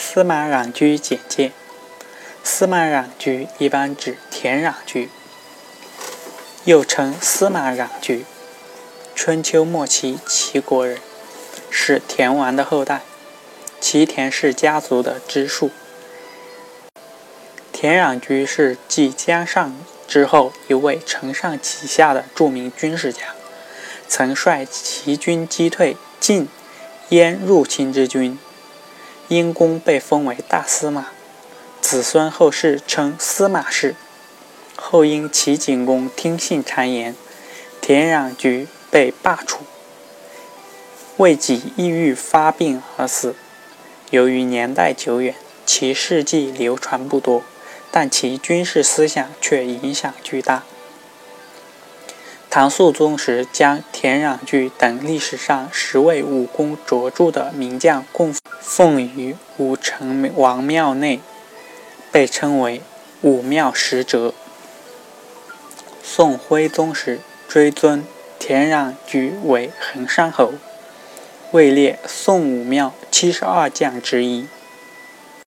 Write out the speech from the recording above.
司马穰苴简介：司马穰苴一般指田穰苴，又称司马穰苴。春秋末期齐国人，是田王的后代，齐田氏家族的支庶。田穰苴是继姜尚之后一位承上启下的著名军事家，曾率齐军击退晋、燕入侵之军。因功被封为大司马，子孙后世称司马氏。后因齐景公听信谗言，田穰苴被罢黜，为己抑郁发病而死。由于年代久远，其事迹流传不多，但其军事思想却影响巨大。唐肃宗时，将田穰苴等历史上十位武功卓著的名将供奉于武成王庙内，被称为“武庙十哲”。宋徽宗时，追尊田穰苴为衡山侯，位列宋武庙七十二将之一。